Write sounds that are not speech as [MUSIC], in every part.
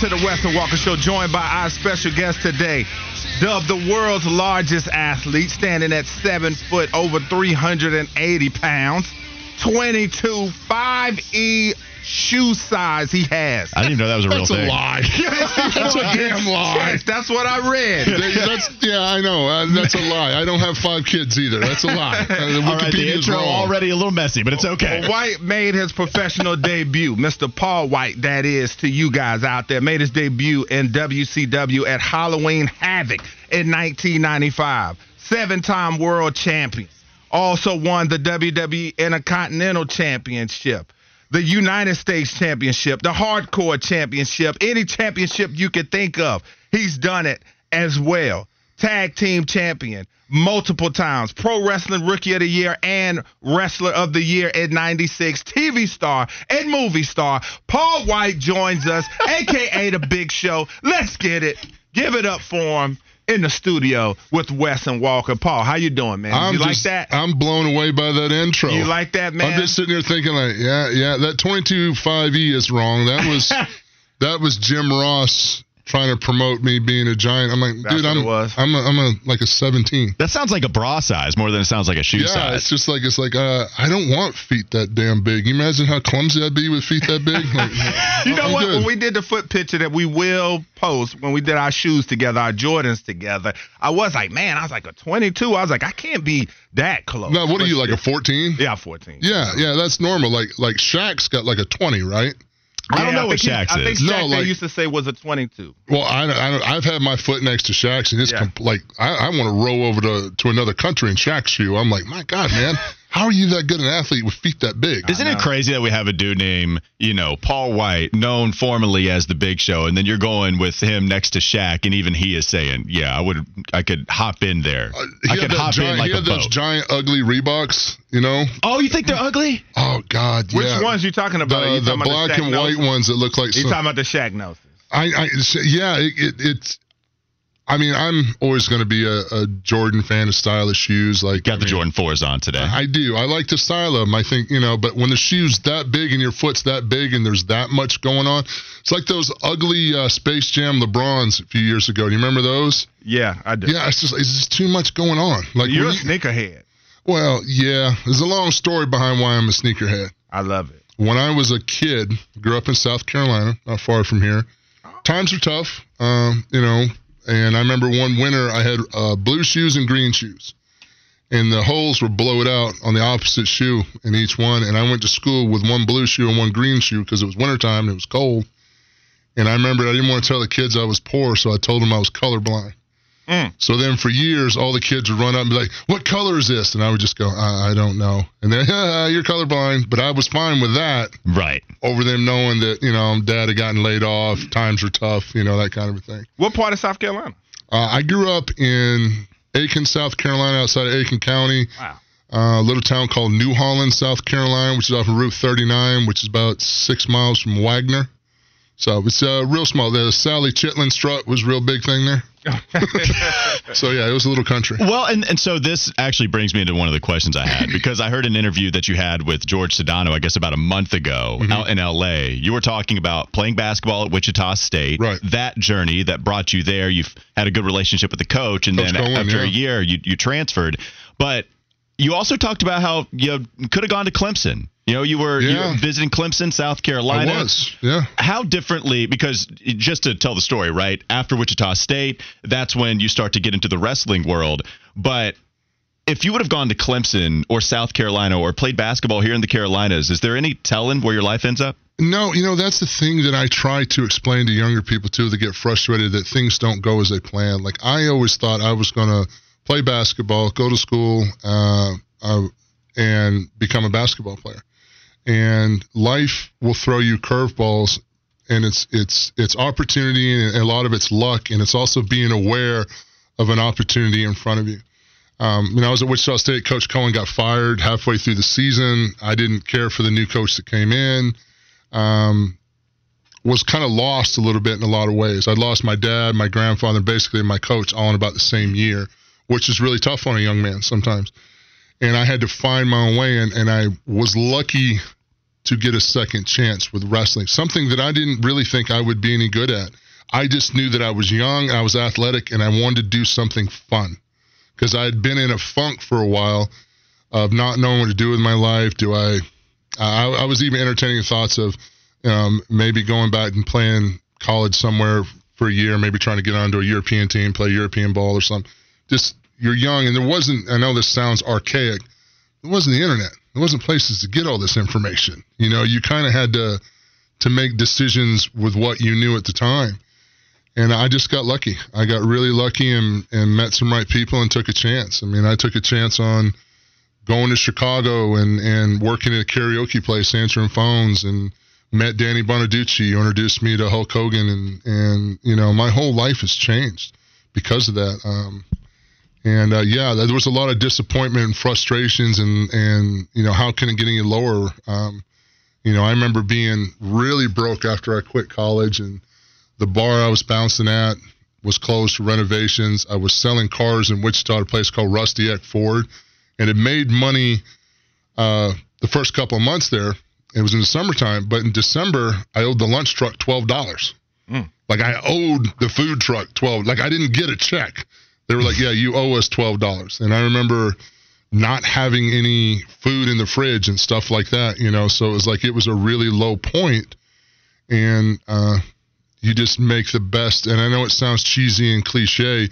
To the Wes and Walker Show, joined by our special guest today, dubbed the world's largest athlete, standing at seven foot, over 380 pounds, 22 5E shoe size he has. I didn't even know that was a real That's thing. a lie. [LAUGHS] That's a damn lie. Yes, that's what I read. [LAUGHS] That's yeah, I know. Uh, that's a lie. I don't have five kids either. That's a lie. Uh, the All right, the Wikipedia is intro wrong. already a little messy, but it's okay. Wight made his professional [LAUGHS] debut. Mr. Paul Wight, that is to you guys out there, made his debut in WCW at Halloween Havoc in 1995. Seven time world champion. Also won the WWE Intercontinental Championship, the United States Championship, the Hardcore Championship, any championship you could think of. He's done it as well. Tag team champion multiple times, pro wrestling rookie of the year and wrestler of the year at 96, TV star and movie star. Paul Wight joins us, aka The Big Show. Let's get it. Give it up for him in the studio with Wes and Walker. Paul, how you doing, man? I'm you just, like that? I'm blown away by that intro. You like that, man? I'm just sitting here thinking like, yeah, yeah, that 22 5e is wrong. That was [LAUGHS] that was Jim Ross trying to promote me being a giant. I'm like, That's dude, I'm was. I'm a, I'm a like a 17. That sounds like a bra size more than it sounds like a shoe Yeah, size. Yeah, it's just like it's like uh, I don't want feet that damn big. You imagine how clumsy I'd be with feet that big. [LAUGHS] Like, You know I'm what? good. When we did the foot picture that we will post when we did our shoes together, our Jordans together, I was like, man, I was like a 22. I was like, I can't be that close. now, what are you like a 14? Yeah, 14. Yeah, yeah, that's normal. Like like Shaq's got like a 20, right? I don't Yeah, know what think he- Shaq's I think is. Shaq No, they like- used to say was a 22. Well, I, I, I've had my foot next to Shaq's, and it's Yeah. com- like I, I want to row over to to another country in Shaq's shoe. I'm like, my God, man, [LAUGHS] how are you that good an athlete with feet that big? Isn't it crazy that we have a dude named, you know, Paul Wight, known formerly as the Big Show, and then you're going with him next to Shaq, and even he is saying, "Yeah, I would, I could hop in there. Uh, he I had could that hop giant, in like he a those boat." giant, ugly Reeboks, you know? oh, you think they're ugly? Oh God, Which yeah. ones you talking about? The, you the talking about black the and white noses? ones that look like. You some- talking about the Shaq noses? I, I yeah, it, it, it's. I mean, I'm always going to be a, a Jordan fan of stylish shoes. Like Got I the mean, Jordan fours on today. I do. I like the style of them. I think you know, but when the shoe's that big and your foot's that big and there's that much going on, it's like those ugly uh, Space Jam LeBrons a few years ago. Do you remember those? Yeah, I do. Yeah, it's just it's just too much going on. Like You're a you- sneakerhead. well, yeah. There's a long story behind why I'm a sneakerhead. I love it. When I was a kid, grew up in South Carolina, not far from here. Times were tough, um, you know. And I remember one winter I had uh, blue shoes and green shoes, and the holes were blowed out on the opposite shoe in each one. And I went to school with one blue shoe and one green shoe because it was wintertime and it was cold. And I remember I didn't want to tell the kids I was poor, so I told them I was colorblind. Mm. So then for years, all the kids would run up and be like, "What color is this?" And I would just go, "I, I don't know." And then, "Ah, "You're colorblind," but I was fine with that right. over them knowing that you know dad had gotten laid off, times were tough, you know that kind of a thing. What part of South Carolina? Uh, I grew up in Aiken, South Carolina, outside of Aiken County, Wow. uh, a little town called New Holland, South Carolina, which is off of Route 39, which is about six miles from Wagener. So it's uh, real small. The Salley Chitlin strut was a real big thing there. [LAUGHS] so yeah, it was a little country. Well, and, and so this actually brings me into one of the questions I had because I heard an interview that you had with George Sedano, I guess about a month ago Mm-hmm. out in LA. You were talking about playing basketball at Wichita State. Right. That journey that brought you there. You've had a good relationship with the coach, and Coach then Cohen, after a year, you, you transferred. But you also talked about how you could have gone to Clemson. You know, you were, you were visiting Clemson, South Carolina. I was, yeah. How differently, because just to tell the story, right? After Wichita State, that's when you start to get into the wrestling world. But if you would have gone to Clemson or South Carolina or played basketball here in the Carolinas, is there any telling where your life ends up? No, you know that's the thing that I try to explain to younger people too. That get frustrated that things don't go as they plan. Like I always thought I was going to play basketball, go to school, uh, uh, and become a basketball player. And life will throw you curveballs, and it's it's it's opportunity, and a lot of it's luck, and it's also being aware of an opportunity in front of you. Um, when I was at Wichita State, Coach Cohen got fired halfway through the season. I didn't care for the new coach that came in. Um, was kind of lost a little bit in a lot of ways. I'd lost my dad, my grandfather, basically my coach all in about the same year, which is really tough on a young man sometimes. And I had to find my own way, and, and I was lucky to get a second chance with wrestling, something that I didn't really think I would be any good at. I just knew that I was young, I was athletic, and I wanted to do something fun because I had been in a funk for a while of not knowing what to do with my life. Do I? I, I was even entertaining thoughts of um, maybe going back and playing college somewhere for a year, maybe trying to get onto a European team, play European ball or something. Just you're young, and there wasn't. I know this sounds archaic. It wasn't the internet. There wasn't places to get all this information. You know, you kind of had to to make decisions with what you knew at the time and I just got lucky. I got really lucky and, and met some right people and took a chance. I mean, I took a chance on going to Chicago and, and working at a karaoke place, answering phones, and met Danny Bonaduce, who introduced me to Hulk Hogan, and and you know, my whole life has changed because of that. Um, and uh, yeah, there was a lot of disappointment and frustrations, and and you know, how can it get any lower? Um, you know, I remember being really broke after I quit college and the bar I was bouncing at was closed for renovations. I was selling cars in Wichita at a place called Rusty Eck Ford, and it made money uh, the first couple of months there. It was in the summertime, but in December I owed the lunch truck twelve dollars. Mm. Like I owed the food truck twelve. Like I didn't get a check. They were like, "Yeah, you owe us twelve dollars." And I remember not having any food in the fridge and stuff like that. You know, so it was like it was a really low point, and uh, you just make the best. And I know it sounds cheesy and cliche,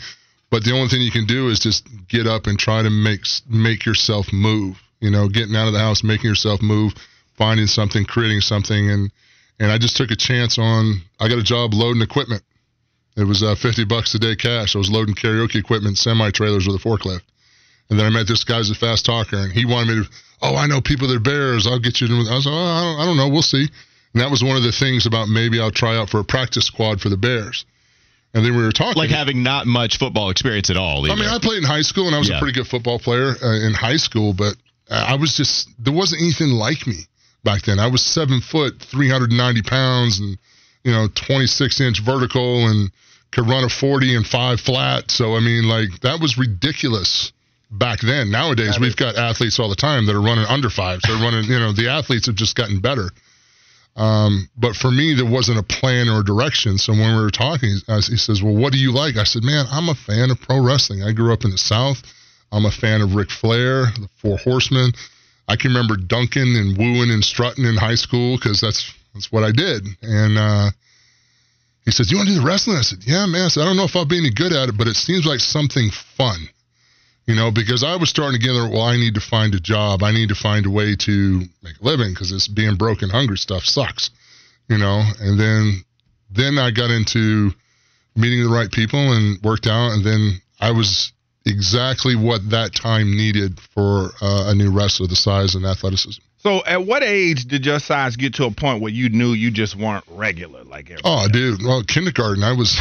but the only thing you can do is just get up and try to make make yourself move. You know, getting out of the house, making yourself move, finding something, creating something, and and I just took a chance on. I got a job loading equipment. It was uh, 50 bucks a day cash. I was loading karaoke equipment, semi trailers with a forklift. And then I met this guy who's a fast talker, and he wanted me to, oh, I know people that are bears. I'll get you. To, I was like, oh, I don't, I don't know. We'll see. And that was one of the things about maybe I'll try out for a practice squad for the Bears. And then we were talking. Like having not much football experience at all. Either. I mean, I played in high school and I was yeah. a pretty good football player uh, in high school, but I was just, there wasn't anything like me back then. I was seven foot, 390 pounds, and, you know, 26 inch vertical and could run a 40 and five flat. So, I mean, like, that was ridiculous back then. Nowadays, we've got athletes all the time that are running under fives. They're running, you know, the athletes have just gotten better. Um, but for me, there wasn't a plan or a direction. So when we were talking, he says, Well, what do you like? I said, Man, I'm a fan of pro wrestling. I grew up in the South. I'm a fan of Ric Flair, the Four Horsemen. I can remember dunking and wooing and strutting in high school because that's that's what I did. And uh, he says, You want to do the wrestling? I said, Yeah, man. I said, I don't know if I'll be any good at it, but it seems like something fun you know, because I was starting to get there. Well, I need to find a job. I need to find a way to make a living because this being broken hungry stuff sucks, you know. And then, then I got into meeting the right people and worked out. And then I was exactly what that time needed for uh, a new wrestler, the size and athleticism. So, at what age did your size get to a point where you knew you just weren't regular like everybody? Oh, dude. Well, kindergarten, I was,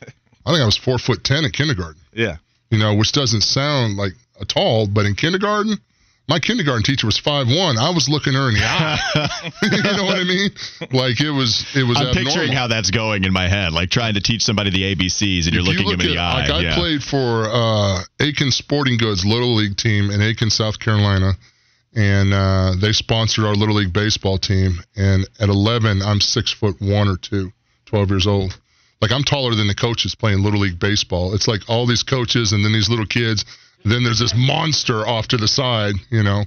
I think I was four foot ten in kindergarten. Yeah you know, which doesn't sound like a tall, but in kindergarten, my kindergarten teacher was five one. I was looking her in the [LAUGHS] eye. [LAUGHS] you know what I mean? Like it was it was. I'm abnormal. picturing how that's going in my head, like trying to teach somebody the ABCs, and you're looking you look them in the eye. Like I yeah. played for uh, Aiken Sporting Goods Little League team in Aiken, South Carolina, and uh, they sponsored our Little League baseball team. And at 11, I'm six foot one or two, 12 years old. Like I'm taller than the coaches playing little league baseball. It's like all these coaches and then these little kids. Then there's this monster off to the side, you know.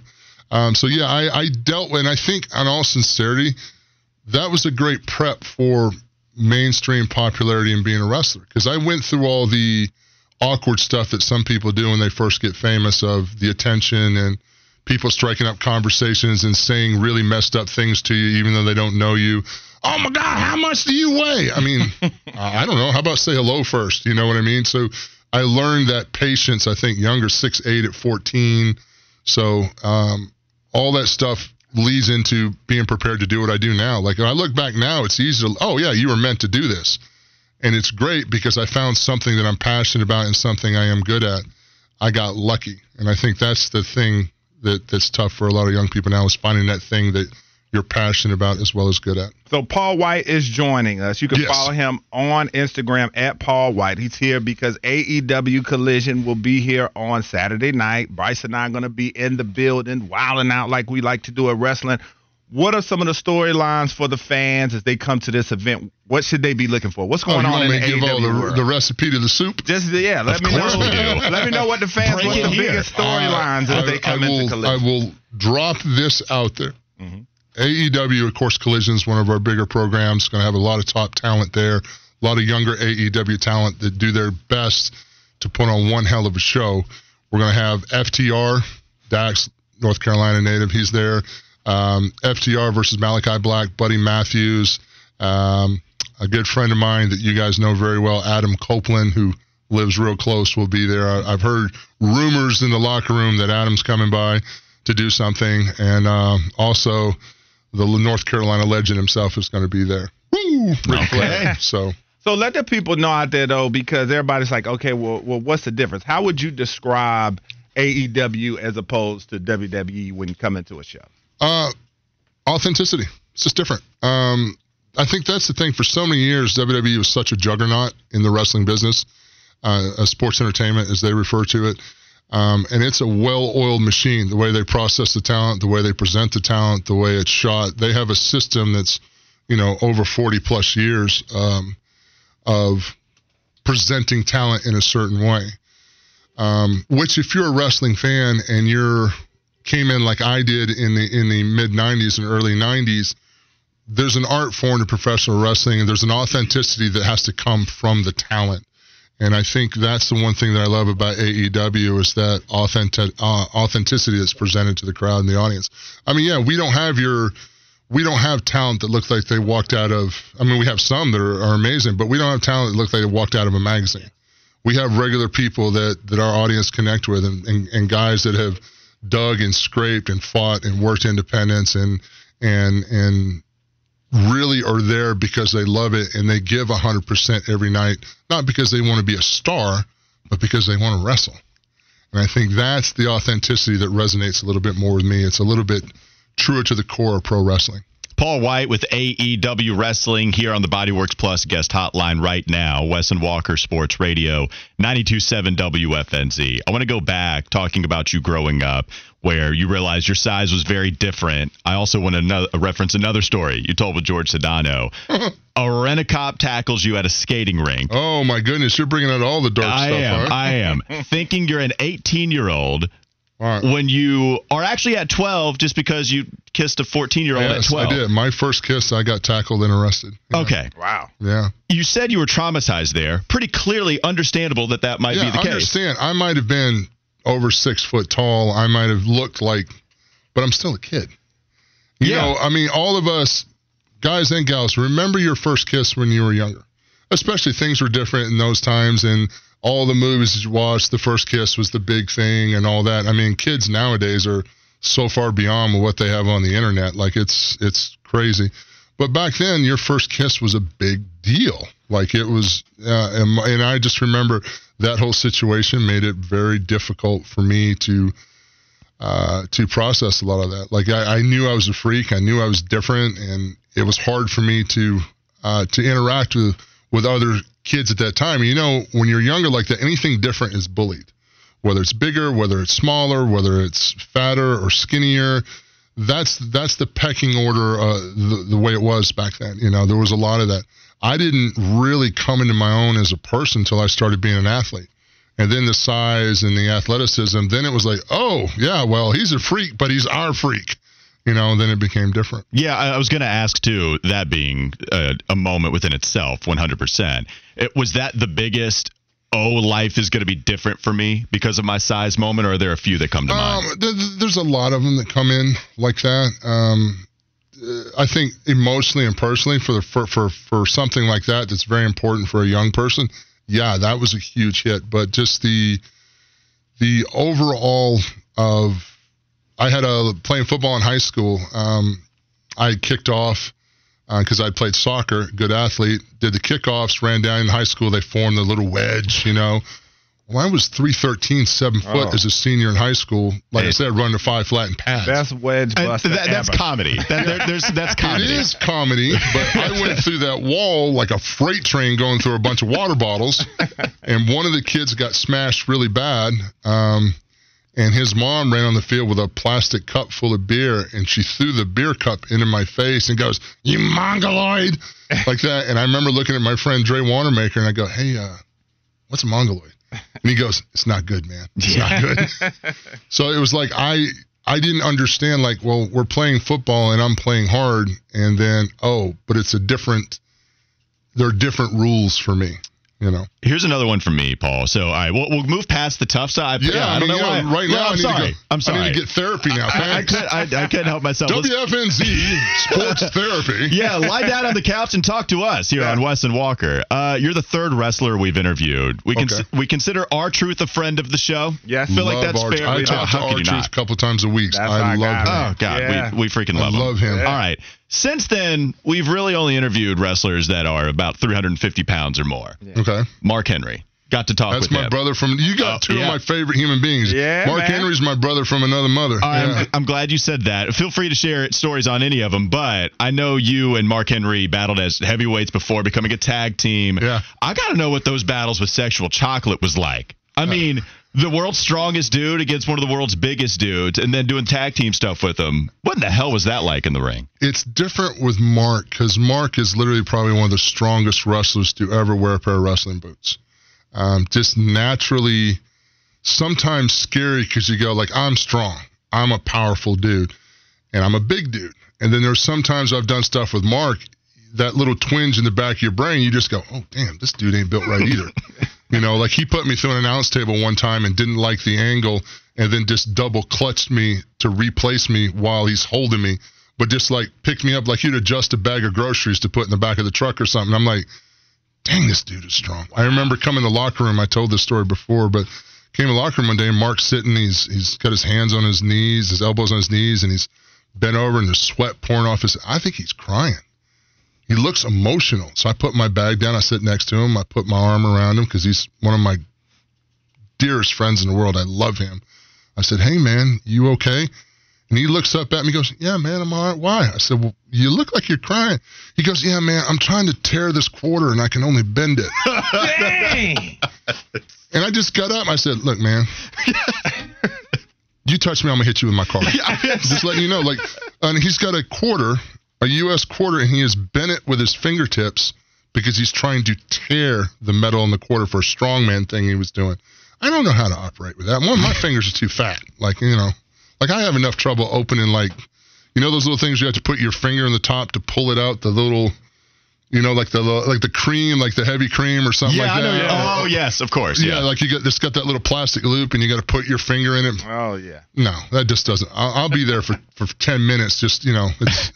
Um, so yeah, I, I dealt with, and I think, on all sincerity, that was a great prep for mainstream popularity and being a wrestler because I went through all the awkward stuff that some people do when they first get famous of the attention and people striking up conversations and saying really messed up things to you, even though they don't know you. Oh my God, how much do you weigh? I mean, [LAUGHS] I don't know. How about say hello first? You know what I mean? So I learned that patience, I think, younger, six, eight at 14. So um, all that stuff leads into being prepared to do what I do now. Like I look back now, it's easy to, oh, yeah, you were meant to do this. And it's great because I found something that I'm passionate about and something I am good at. I got lucky. And I think that's the thing that, that's tough for a lot of young people now is finding that thing that you're passionate about as well as good at. So Paul Wight is joining us. You can Yes. follow him on Instagram at Paul Wight. He's here because AEW Collision will be here on Saturday night. Bryce and I are going to be in the building, wilding out like we like to do at wrestling. What are some of the storylines for the fans as they come to this event? What should they be looking for? What's Oh, going you on want in me the to give all AEW the, the recipe to the soup? Just yeah, let Of me know. [LAUGHS] Let me know what the fans, Break what's it the here. biggest storylines Uh, as they come I, into will, Collision. I will drop this out there. Mm-hmm. AEW, of course, Collision is one of our bigger programs. Going to have a lot of top talent there, a lot of younger AEW talent that do their best to put on one hell of a show. We're going to have FTR, Dax, North Carolina native. He's there. Um, FTR versus Malakai Black, Buddy Matthews, um, a good friend of mine that you guys know very well, Adam Copeland, who lives real close, will be there. I, I've heard rumors in the locker room that Adam's coming by to do something, and um, also the North Carolina legend himself is going to be there. Woo! Flair. So So let the people know out there though, because everybody's like, okay, well, well, what's the difference? How would you describe AEW as opposed to WWE when you come into a show? Uh, authenticity. It's just different. Um, I think that's the thing. For so many years, WWE was such a juggernaut in the wrestling business, uh, a sports entertainment, as they refer to it. Um, and it's a well-oiled machine. The way they process the talent, the way they present the talent, the way it's shot. They have a system that's, you know, over 40 plus years um, of presenting talent in a certain way. Um, which, if you're a wrestling fan and you're came in like I did in the in the mid '90s and early '90s, there's an art form to professional wrestling, and there's an authenticity that has to come from the talent. And I think that's the one thing that I love about AEW is that authentic uh, authenticity that's presented to the crowd and the audience. I mean, yeah, we don't have your we don't have talent that looks like they walked out of. I mean, we have some that are, are amazing, but we don't have talent that looks like they walked out of a magazine. We have regular people that that our audience connect with, and, and, and guys that have dug and scraped and fought and worked independence and and and really are there because they love it and they give 100% every night not because they want to be a star but because they want to wrestle. And i think that's the authenticity that resonates a little bit more with me. It's a little bit truer to the core of pro wrestling Paul Wight with AEW Wrestling here on the Bodyworks Plus guest hotline right now. Wes and Walker Sports Radio, 92.7 WFNZ. I want to go back talking about you growing up where you realized your size was very different. I also want to reference another story you told with George Sedano. [LAUGHS] a rent-a-cop tackles you at a skating rink. oh my goodness you're bringing out all the dark I stuff am. huh? I am. [LAUGHS] Thinking you're an 18 year old right when you are actually at 12 just because you kissed a 14 year old at 12. i did my first kiss i got tackled and arrested Yeah. Okay. Wow. yeah You said you were traumatized there. Pretty clearly understandable that that might yeah, be the I case. I understand. I might have been over six foot tall. I might have looked like, but I'm still a kid. You Yeah. know, I mean, all of us, guys and gals, remember your first kiss when you were younger. Especially things were different in those times, and all the movies you watched, the first kiss was the big thing, and all that. I mean, kids nowadays are so far beyond what they have on the internet. Like it's it's crazy. But back then, your first kiss was a big deal. Like it was, uh, and, and I just remember that whole situation made it very difficult for me to uh, to process a lot of that. Like I, I knew I was a freak, I knew I was different, and it was hard for me to uh, to interact with with other kids at that time. You know, when you're younger like that, anything different is bullied. Whether it's bigger, whether it's smaller, whether it's fatter or skinnier, that's that's the pecking order uh, the, the way it was back then. You know, there was a lot of that. I didn't really come into my own as a person until I started being an athlete. And then the size and the athleticism, then it was like, oh, yeah, well, he's a freak, but he's our freak. You know, and then it became different. Yeah, I was going to ask too, that being a, a moment within itself, 100%. It, was that the biggest oh, life is going to be different for me because of my size moment, or are there a few that come to Um, mind? th- th- there's a lot of them that come in like that. Um, I think emotionally and personally for the for, for for something like that that's very important for a young person. Yeah, that was a huge hit. But just the the overall of I had a playing football in high school. Um, I kicked off because I'd played soccer, good athlete. Did the kickoffs, ran down in high school. They formed the little wedge, you know. Well, I was 313, seven foot Oh. as a senior in high school. Like I said, running a five flat and pads. That's wedge And that, that's comedy. That, there, there's, that's [LAUGHS] comedy. is comedy, but I went [LAUGHS] through that wall like a freight train going through a bunch of water bottles, [LAUGHS] and one of the kids got smashed really bad. Um, and his mom ran on the field with a plastic cup full of beer, and she threw the beer cup into my face and goes, "You mongoloid!" [LAUGHS] like that. And I remember looking at my friend Dre Wanamaker, and I go, "Hey, uh, what's a mongoloid?" And he goes, "It's not good, man. It's not good." [LAUGHS] so it was like I I didn't understand like, well, we're playing football and I'm playing hard, and then oh, but it's a different. There are different rules for me, you know. Here's another one from me, Paul. So, all right, we'll, we'll move past the tough side. Yeah, I, I, don't know you why. right Well, now I I'm need sorry. to go. I'm sorry. I need to get therapy now. I, I, Thanks. could, I, I couldn't help myself. Let's- WFNZ [LAUGHS] sports therapy. yeah, lie down on the couch and talk to us here Yeah. on Wes and Walker. Uh, you're the third wrestler we've interviewed. We can Okay. we consider our truth a friend of the show. Yes. I feel like that's Arch. fair. I talk to how can you Archie a couple times a week. That's I love guy. him. Oh God, Yeah. we we freaking I love him. love him. All right. Since then, we've really only interviewed wrestlers that are about 350 pounds or more. Okay. Mark Henry got to talk That's with my him. brother from. You got Oh, two yeah. of my favorite human beings. Yeah, Mark man. Henry's my brother from another mother. I'm, yeah. I'm glad you said that. Feel free to share stories on any of them, but I know you and Mark Henry battled as heavyweights before becoming a tag team. Yeah. I got to know what those battles with sexual chocolate was like. I uh, mean, the world's strongest dude against one of the world's biggest dudes and then doing tag team stuff with them. What in the hell was that like in the ring? it's different with Mark because Mark is literally probably one of the strongest wrestlers to ever wear a pair of wrestling boots. Um, just naturally, sometimes scary because you go like, I'm strong, I'm a powerful dude, and I'm a big dude. And then there's sometimes I've done stuff with Mark, that little twinge in the back of your brain, you just go, oh damn, this dude ain't built right either. [LAUGHS] you know, like he put me through an announce table one time and didn't like the angle, and then just double clutched me to replace me while he's holding me but just like picked me up like you'd adjust a bag of groceries to put in the back of the truck or something. I'm like, dang, this dude is strong. I remember coming to the locker room. I told this story before, but came to the locker room one day and Mark's sitting. He's he's got his hands on his knees, his elbows on his knees, and he's bent over and there's sweat pouring off his. I think he's crying. He looks emotional. So I put my bag down. I sit next to him. I put my arm around him because he's one of my dearest friends in the world. I love him. I said, "Hey, man, you okay?" And he looks up at me, and goes, "Yeah, man, I'm all right. Why?" I said, "Well, you look like you're crying." He goes, "Yeah, man, I'm trying to tear this quarter, and I can only bend it." Dang. [LAUGHS] and I just got up. and I said, "Look, man, [LAUGHS] you touch me, I'm gonna hit you with my car." [LAUGHS] just letting you know, like, and he's got a quarter, a U.S. quarter, and he has bent it with his fingertips because he's trying to tear the metal in the quarter for a strongman thing he was doing. I don't know how to operate with that. One, my [LAUGHS] fingers are too fat. Like, you know, like I have enough trouble opening, like, you know, those little things you have to put your finger in the top to pull it out, the little, you know, like the like the cream, like the heavy cream or something yeah, like I know. that. Oh, oh, yes, of course. Yeah, Yeah. like you got it's got that little plastic loop, and you got to put your finger in it. Oh yeah. No, that just doesn't. I'll, I'll be there for for ten minutes. Just you know, it's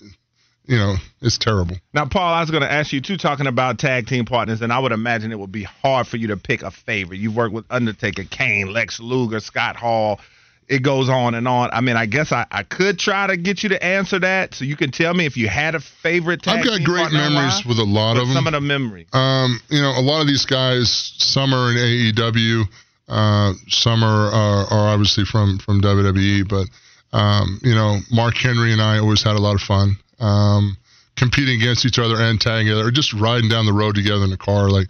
you know, it's terrible. Now, Paul, I was going to ask you too, talking about tag team partners, and I would imagine it would be hard for you to pick a favorite. You've worked with Undertaker, Kane, Lex Luger, Scott Hall. It goes on and on. I mean, I guess I, I could try to get you to answer that, so you can tell me if you had a favorite tag team. I've got great memories with a lot of them. Some of the memories. Um, you know, a lot of these guys, some are in AEW, uh, some are, are are obviously from from WWE. But um, you know, Mark Henry and I always had a lot of fun um, competing against each other and tagging together, or just riding down the road together in a car. Like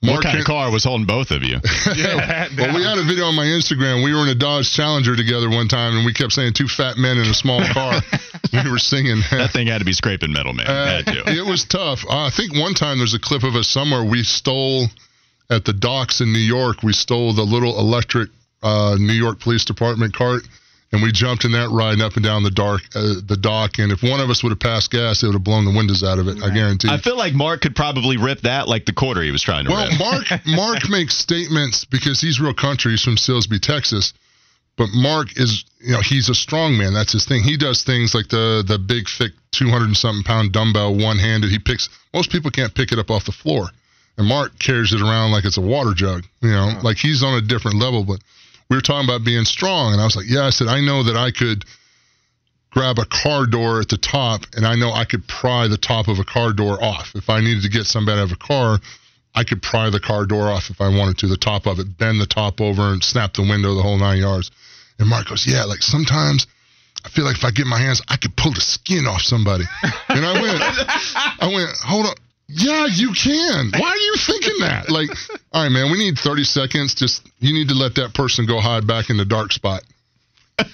what Mark kind Hen- of car was holding both of you? [LAUGHS] Yeah, well, we had a video on my Instagram. We were in a Dodge Challenger together one time, and we kept saying two fat men in a small car. [LAUGHS] we were singing. that thing had to be scraping metal, man. Uh, had to. it was tough. Uh, I think one time there's a clip of us somewhere. We stole at the docks in New York. We stole the little electric uh, New York Police Department cart, and we jumped in that ride up and down the dark uh, the dock. And if one of us would have passed gas, it would have blown the windows out of it. I guarantee. I feel like Mark could probably rip that like the quarter he was trying to well, rip. Mark [LAUGHS] Mark makes statements because he's real country. He's from Silsbee, Texas. But Mark is, you know, he's a strong man. That's his thing. He does things like the the big, thick, two hundred and something pound dumbbell, one handed. He picks. Most people can't pick it up off the floor, and Mark carries it around like it's a water jug. You know, like he's on a different level. But we were talking about being strong, and I was like, yeah. I said I know that I could grab a car door at the top, and I know I could pry the top of a car door off if I needed to get somebody out of a car. I could pry the car door off if I wanted to, the top of it, bend the top over and snap the window the whole nine yards. And Mark goes, Yeah, like sometimes I feel like if I get my hands, I could pull the skin off somebody. And I went, I went, hold on. Yeah, you can. Why are you thinking that? Like, [LAUGHS] all right, man, we need 30 seconds. Just, you need to let that person go hide back in the dark spot.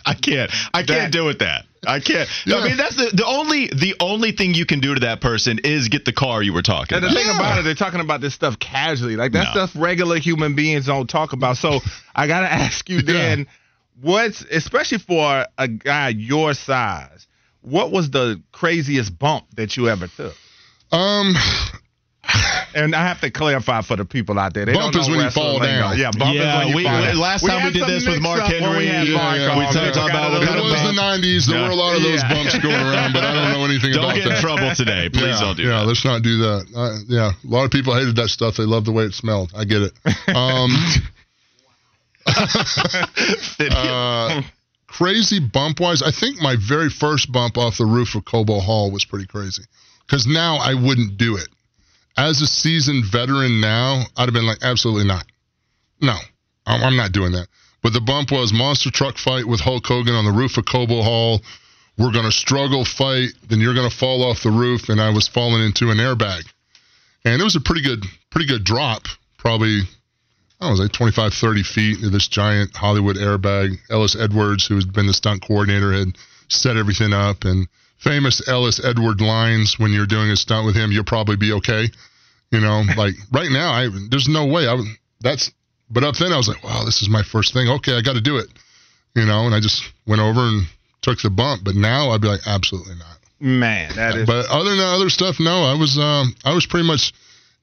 I can't. I can't That- do it. That I can't. Yeah. I mean, that's the, the only the only thing you can do to that person is get the car you were talking And the about. thing about it, they're talking about this stuff casually. Like that No. stuff regular human beings don't talk about. So I gotta [LAUGHS] ask you then, what's especially for a guy your size, what was the craziest bump that you ever took? Um, And I have to clarify for the people out there. They Bump don't is when you fall down. Yeah, bump Yeah, is when you we- fall down. last time we had did this with Mark mix-up we Henry. had Yeah, Mark yeah, on. we talked about- little we it bit got of was the 90s. There Yeah. were a lot of those Yeah. bumps going around, but I don't know anything Don't about get in trouble today. [LAUGHS] Please yeah, don't do yeah, that. let's not do that. Uh, yeah, a lot of people hated that stuff. They loved the way it smelled. I get it. Um, [LAUGHS] [LAUGHS] uh, crazy bump wise, I think my very first bump off the roof of Cobo Hall was pretty crazy. Because now I wouldn't do it. As a seasoned veteran now, I'd have been like, absolutely not. No, I'm not doing that. But the bump was monster truck fight with Hulk Hogan on the roof of Cobo Hall. We're going to struggle fight, then you're going to fall off the roof. And I was falling into an airbag. And it was a pretty good, pretty good drop. Probably, I don't know, like 25, 30 feet into this giant Hollywood airbag. Ellis Edwards, who had been the stunt coordinator, had set everything up. And famous Ellis Edward lines when you're doing a stunt with him, you'll probably be okay. You know, [LAUGHS] like right now, I there's no way I. That's but up then I was like, wow, this is my first thing. Okay, I got to do it. You know, and I just went over and took the bump. But now I'd be like, absolutely not. Man, that is. But other than that other stuff, no, I was um I was pretty much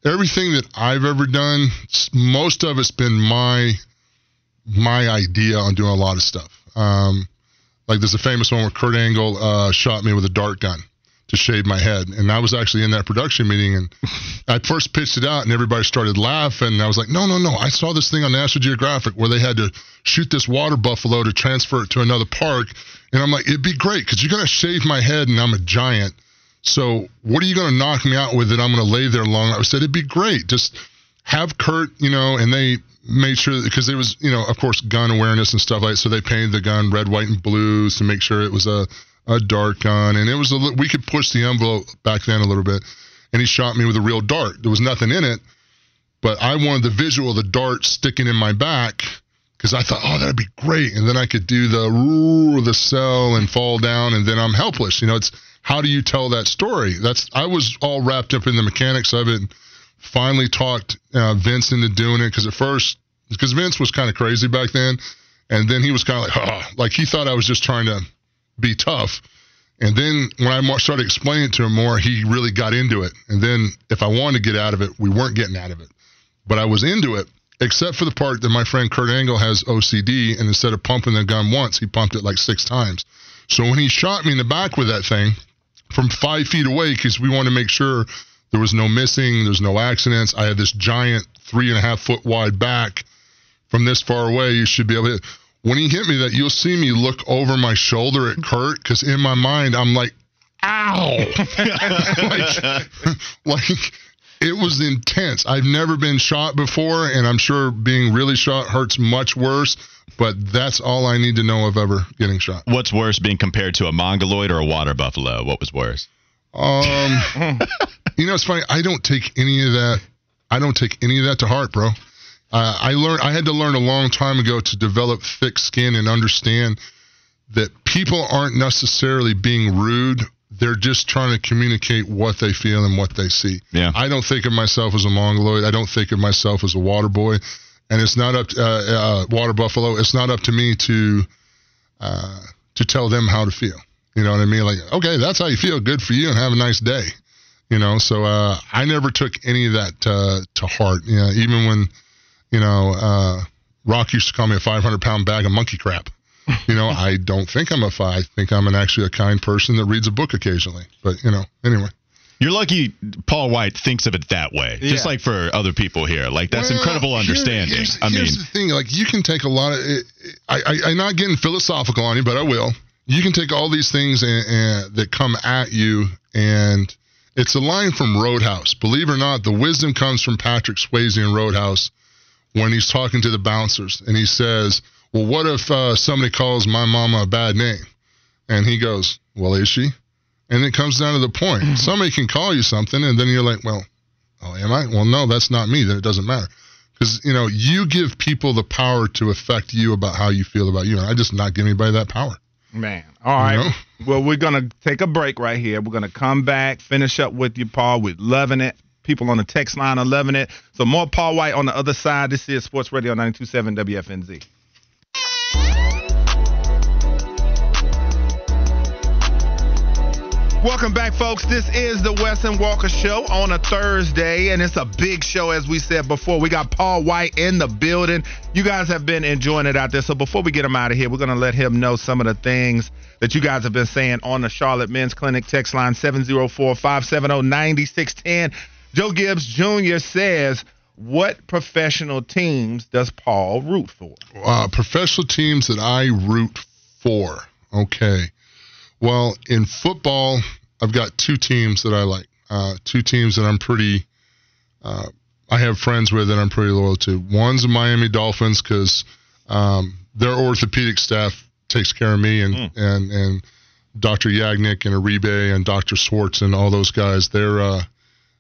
everything that I've ever done. Most of it's been my my idea on doing a lot of stuff. Um, like there's a famous one where Kurt Angle uh, shot me with a dart gun to shave my head, and I was actually in that production meeting, and I first pitched it out, and everybody started laughing. And I was like, no, no, no, I saw this thing on National Geographic where they had to shoot this water buffalo to transfer it to another park, and I'm like, it'd be great because you're gonna shave my head, and I'm a giant. So what are you to knock me out with that I'm to lay there long? I said it'd be great. Just have Kurt, you know, and they made sure because there was, you know, of course, gun awareness and stuff like. So they painted the gun red, white, and blues to make sure it was a a dart gun, and it was a we could push the envelope back then a little bit. And he shot me with a real dart. There was nothing in it, but I wanted the visual of the dart sticking in my back because I thought, oh, that'd be great, and then I could do the roo, the cell and fall down, and then I'm helpless. You know, it's how do you tell that story? That's I was all wrapped up in the mechanics of it. Finally talked uh, Vince into doing it because at first, because Vince was kind of crazy back then, and then he was kind of like, oh, like he thought I was just trying to be tough. And then when I started explaining it to him more, he really got into it. And then if I wanted to get out of it, we weren't getting out of it. But I was into it, except for the part that my friend Kurt Angle has OCD, and instead of pumping the gun once, he pumped it like six times. So when he shot me in the back with that thing from five feet away, because we wanted to make sure there was no missing, there's no accidents. I had this giant three and a half foot wide back. From this far away, you should be able to. When he hit me, that you'll see me look over my shoulder at Kurt, because in my mind I'm like, "Ow!" [LAUGHS] like, [LAUGHS] like it was intense. I've never been shot before, and I'm sure being really shot hurts much worse. But that's all I need to know of ever getting shot. What's worse, being compared to a mongoloid or a water buffalo? What was worse? Um, [LAUGHS] you know, it's funny. I don't take any of that. I don't take any of that to heart, bro. Uh, I learned. I had to learn a long time ago to develop thick skin and understand that people aren't necessarily being rude. They're just trying to communicate what they feel and what they see. Yeah. I don't think of myself as a mongoloid. I don't think of myself as a water boy, and it's not up to, uh, uh, water buffalo. It's not up to me to uh, to tell them how to feel. You know what I mean? Like, okay, that's how you feel. Good for you, and have a nice day. You know, so uh, I never took any of that uh, to heart. You know, even when you know uh, Rock used to call me a 500 pound bag of monkey crap. You know, I [LAUGHS] don't think I'm a five. I think I'm an actually a kind person that reads a book occasionally. But you know, anyway. You're lucky Paul Wight thinks of it that way. Yeah. Just like for other people here. Like that's well, incredible understanding. Here's, I here's mean, the thing. Like you can take a lot of. It, I, I, I'm not getting philosophical on you, but I will. You can take all these things and, and, that come at you, and it's a line from Roadhouse. Believe it or not, the wisdom comes from Patrick Swayze in Roadhouse when he's talking to the bouncers, and he says, "Well, what if uh, somebody calls my mama a bad name?" And he goes, "Well, is she?" And it comes down to the point. Mm-hmm. Somebody can call you something, and then you're like, well, oh, am I? Well, no, that's not me. Then it doesn't matter. Because, you know, you give people the power to affect you about how you feel about you. And I just not give anybody that power. Man. All right. You know? Well, we're going to take a break right here. We're going to come back, finish up with you, Paul. We're loving it. People on the text line are loving it. So more Paul Wight on the other side. This is Sports Radio 927 WFNZ. Welcome back, folks. This is the Wes and Walker Show on a Thursday, and it's a big show, as we said before. We got Paul Wight in the building. You guys have been enjoying it out there. So before we get him out of here, we're going to let him know some of the things that you guys have been saying on the Charlotte Men's Clinic text line 704 570 9610. Joe Gibbs Jr. says, What professional teams does Paul root for? Uh, professional teams that I root for. Okay. Well, in football, I've got two teams that I like. Uh, two teams that I'm pretty, uh, I have friends with that I'm pretty loyal to. One's the Miami Dolphins because um, their orthopedic staff takes care of me and mm. and and Dr. Yagnik and Uribe and Dr. Swartz and all those guys. They're uh,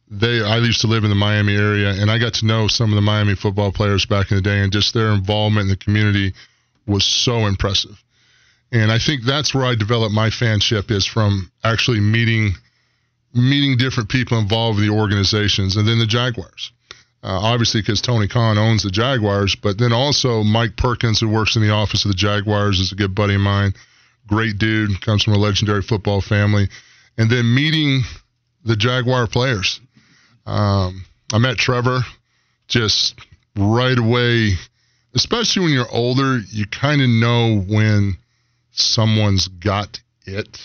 they I used to live in the Miami area and I got to know some of the Miami football players back in the day and just their involvement in the community was so impressive. And I think that's where I developed my fanship is from actually meeting meeting different people involved with the organizations, and then the Jaguars. Uh, obviously, because Tony Khan owns the Jaguars, but then also Mike Perkins, who works in the office of the Jaguars, is a good buddy of mine. Great dude, comes from a legendary football family. And then meeting the Jaguar players. Um, I met Trevor just right away, especially when you're older, you kind of know when someone's got it,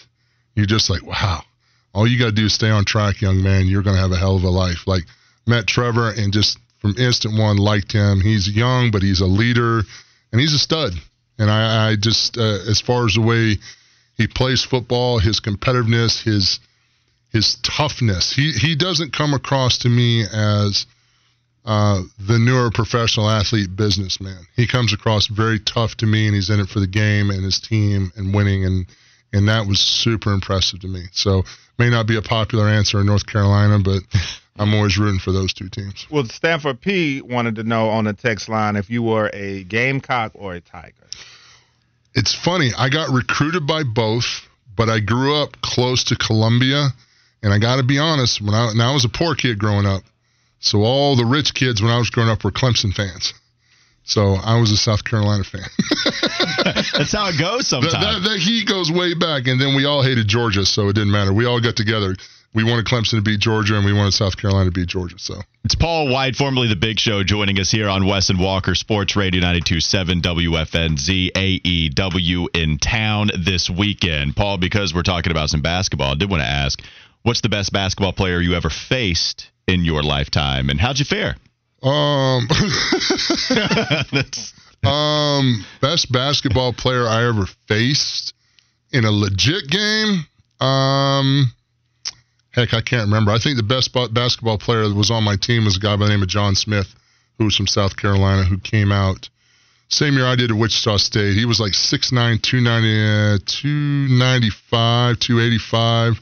you're just like, wow. All you got to do is stay on track, young man. You're going to have a hell of a life. Like, met Trevor and just from instant one liked him. He's young, but he's a leader and he's a stud. And I, I just, uh, as far as the way he plays football, his competitiveness, his his toughness, he he doesn't come across to me as uh, the newer professional athlete businessman. He comes across very tough to me, and he's in it for the game and his team and winning, and and that was super impressive to me. So may not be a popular answer in North Carolina, but [LAUGHS] I'm always rooting for those two teams. Well, Stanford P wanted to know on the text line if you were a Gamecock or a Tiger. It's funny. I got recruited by both, but I grew up close to Columbia, and I got to be honest. When I, when I was a poor kid growing up, so all the rich kids when I was growing up were Clemson fans. So I was a South Carolina fan. [LAUGHS] That's how it goes sometimes. [LAUGHS] That, that, that heat goes way back, and then we all hated Georgia, so it didn't matter. We all got together. We wanted Clemson to beat Georgia, and we wanted South Carolina to beat Georgia. So it's Paul Wight, formerly the Big Show, joining us here on Wes and Walker Sports Radio 92.7 WFNZ AEW in town this weekend. Paul, because we're talking about some basketball, I did want to ask, what's the best basketball player you ever faced in your lifetime, and how'd you fare? Um, [LAUGHS] [LAUGHS] um, best basketball player I ever faced in a legit game. Um, heck, I can't remember. I think the best basketball player that was on my team was a guy by the name of John Smith, who was from South Carolina, who came out same year I did at Wichita State. He was like 6'9", 290, 295, 285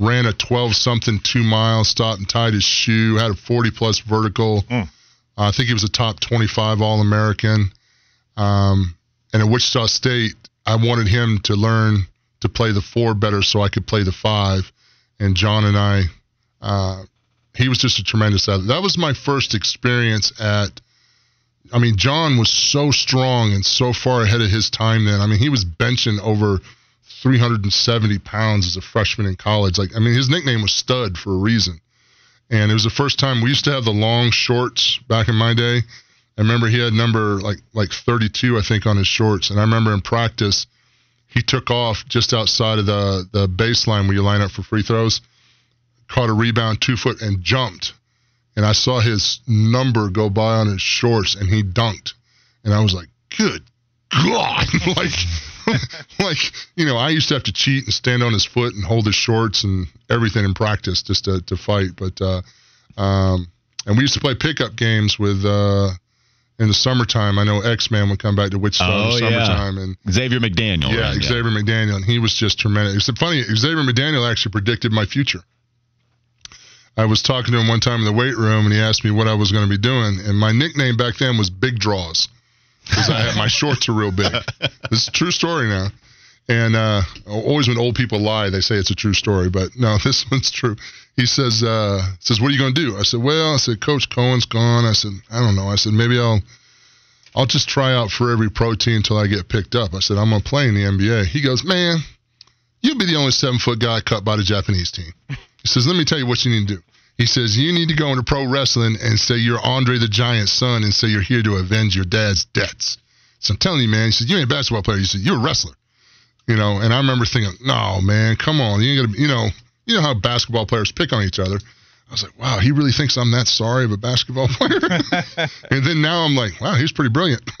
ran a 12 something two miles, stopped and tied his shoe, had a 40 plus vertical. Mm. Uh, I think he was a top 25 All American. Um, and at Wichita State, I wanted him to learn to play the four better so I could play the five. And John and I, uh, he was just a tremendous athlete. That was my first experience at I mean, John was so strong and so far ahead of his time then. I mean, he was benching over 370 pounds as a freshman in college. Like, I mean, his nickname was Stud for a reason. And it was the first time we used to have the long shorts back in my day. I remember he had number like like 32, I think, on his shorts. And I remember in practice, he took off just outside of the the baseline where you line up for free throws, caught a rebound two foot and jumped. And I saw his number go by on his shorts and he dunked. And I was like, good God. [LAUGHS] like [LAUGHS] like, you know, I used to have to cheat and stand on his foot and hold his shorts and everything in practice just to, to fight. But uh um and we used to play pickup games with uh in the summertime, I know X Man would come back to Wichita in Oh, the yeah. summertime, and Xavier McDaniel. yeah, right? Xavier McDaniel, and he was just tremendous. It's funny, Xavier McDaniel actually predicted my future. I was talking to him one time in the weight room, and he asked me what I was going to be doing, and my nickname back then was Big Draws because I my shorts are real big. [LAUGHS] This is a true story now. And uh, always when old people lie, they say it's a true story, but [LAUGHS] no, this one's true. He says, uh, says, what are you going to do? I said, well, I said, Coach Cohen's gone. I said, I don't know. I said, maybe I'll, I'll just try out for every pro team until I get picked up. I said, I'm going to play in the NBA. He goes, man, you'll be the only seven foot guy cut by the Japanese team. He says, let me tell you what you need to do. He says, you need to go into pro wrestling and say you're Andre the Giant's son and say you're here to avenge your dad's debts. So I'm telling you, man, he said, you ain't a basketball player. He said, you're a wrestler. You know, and I remember thinking, no, man, come on. You ain't gonna, you know, you know how basketball players pick on each other. I was like, wow, he really thinks I'm that sorry of a basketball [LAUGHS] player. [LAUGHS] and then now I'm like, wow, he's pretty brilliant. [LAUGHS]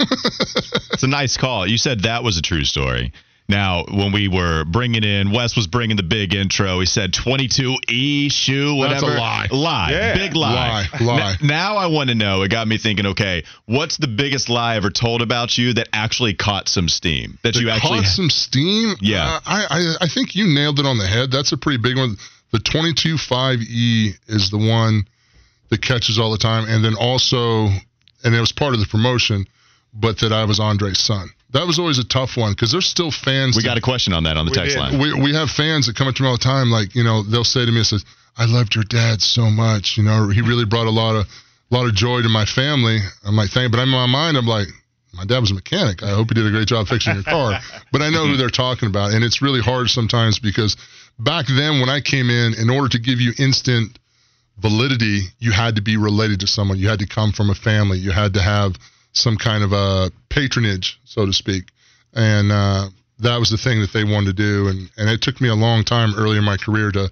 It's a nice call. You said that was a true story. Now, when we were bringing in, Wes was bringing the big intro. He said 22E shoe, That's whatever. a lie. Lie. Yeah. Big lie. Lie, lie. N- Now I want to know. It got me thinking. Okay, what's the biggest lie ever told about you that actually caught some steam? That you actually caught some steam. Yeah. Uh, I, I I think you nailed it on the head. That's a pretty big one. The 22.5e is the one that catches all the time, and then also, and it was part of the promotion, but that I was Andre's son. That was always a tough one because there's still fans. We that- got a question on that on the text did. line. we, we have fans that come up to me all the time, like you know, they'll say to me, "says I loved your dad so much. You know, he really brought a lot of a lot of joy to my family." I'm like, "Thank," but in my mind, I'm like, "My dad was a mechanic. I hope he did a great job fixing your car." [LAUGHS] but I know who they're talking about, and it's really hard sometimes because back then when I came in, in order to give you instant validity, you had to be related to someone. You had to come from a family. You had to have some kind of a patronage, so to speak. And uh, that was the thing that they wanted to do. And, and it took me a long time early in my career to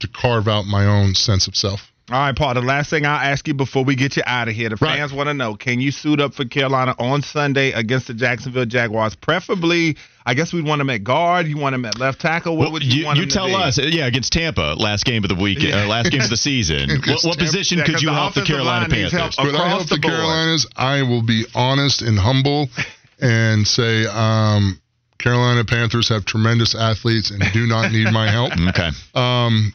to carve out my own sense of self. All right, Paul. The last thing I'll ask you before we get you out of here, the Right. fans want to know: Can you suit up for Carolina on Sunday against the Jacksonville Jaguars? Preferably, I guess we'd want him at guard. You want him at left tackle. What Well, would you, you, want you him to tell be? us, yeah, against Tampa, last game of the week, uh, last game of the [LAUGHS] season. what, what Tampa- position Yeah, could 'cause you the help the Carolina Panthers? help. Could I Across help the the. Carolinas? I will be honest and humble and say um, Carolina Panthers have tremendous athletes and do not need my help. [LAUGHS] Okay. Um,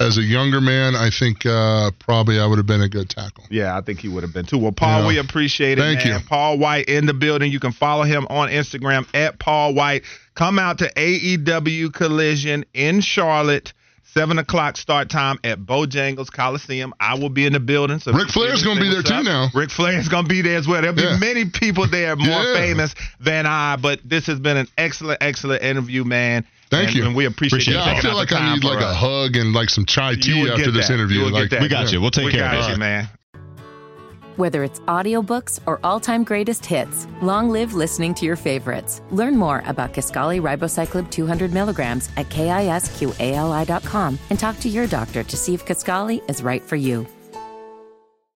as a younger man, I think uh, probably I would have been a good tackle. Yeah, I think he would have been too. Well, Paul, Yeah. we appreciate it. Thank man. you. Paul Wight in the building. You can follow him on Instagram at Paul Wight. Come out to AEW Collision in Charlotte. Seven o'clock start time at Bojangles Coliseum. I will be in the building. So if Ric you Flair's gonna be there too now. Ric Flair's gonna be there as well. There'll be Yeah. many people there more Yeah. famous than I. But this has been an excellent, excellent interview, man. Thank And- you. And we appreciate, Appreciate you. Yeah, I feel like I need for like a hug and like some chai tea after get this that. interview. You would Like, get that. We got you. We'll take we care got of it. you, man. Whether it's audiobooks or all-time greatest hits, long live listening to your favorites. Learn more about Kisqali Ribociclib 200 milligrams at kisqali.com and talk to your doctor to see if Kisqali is right for you.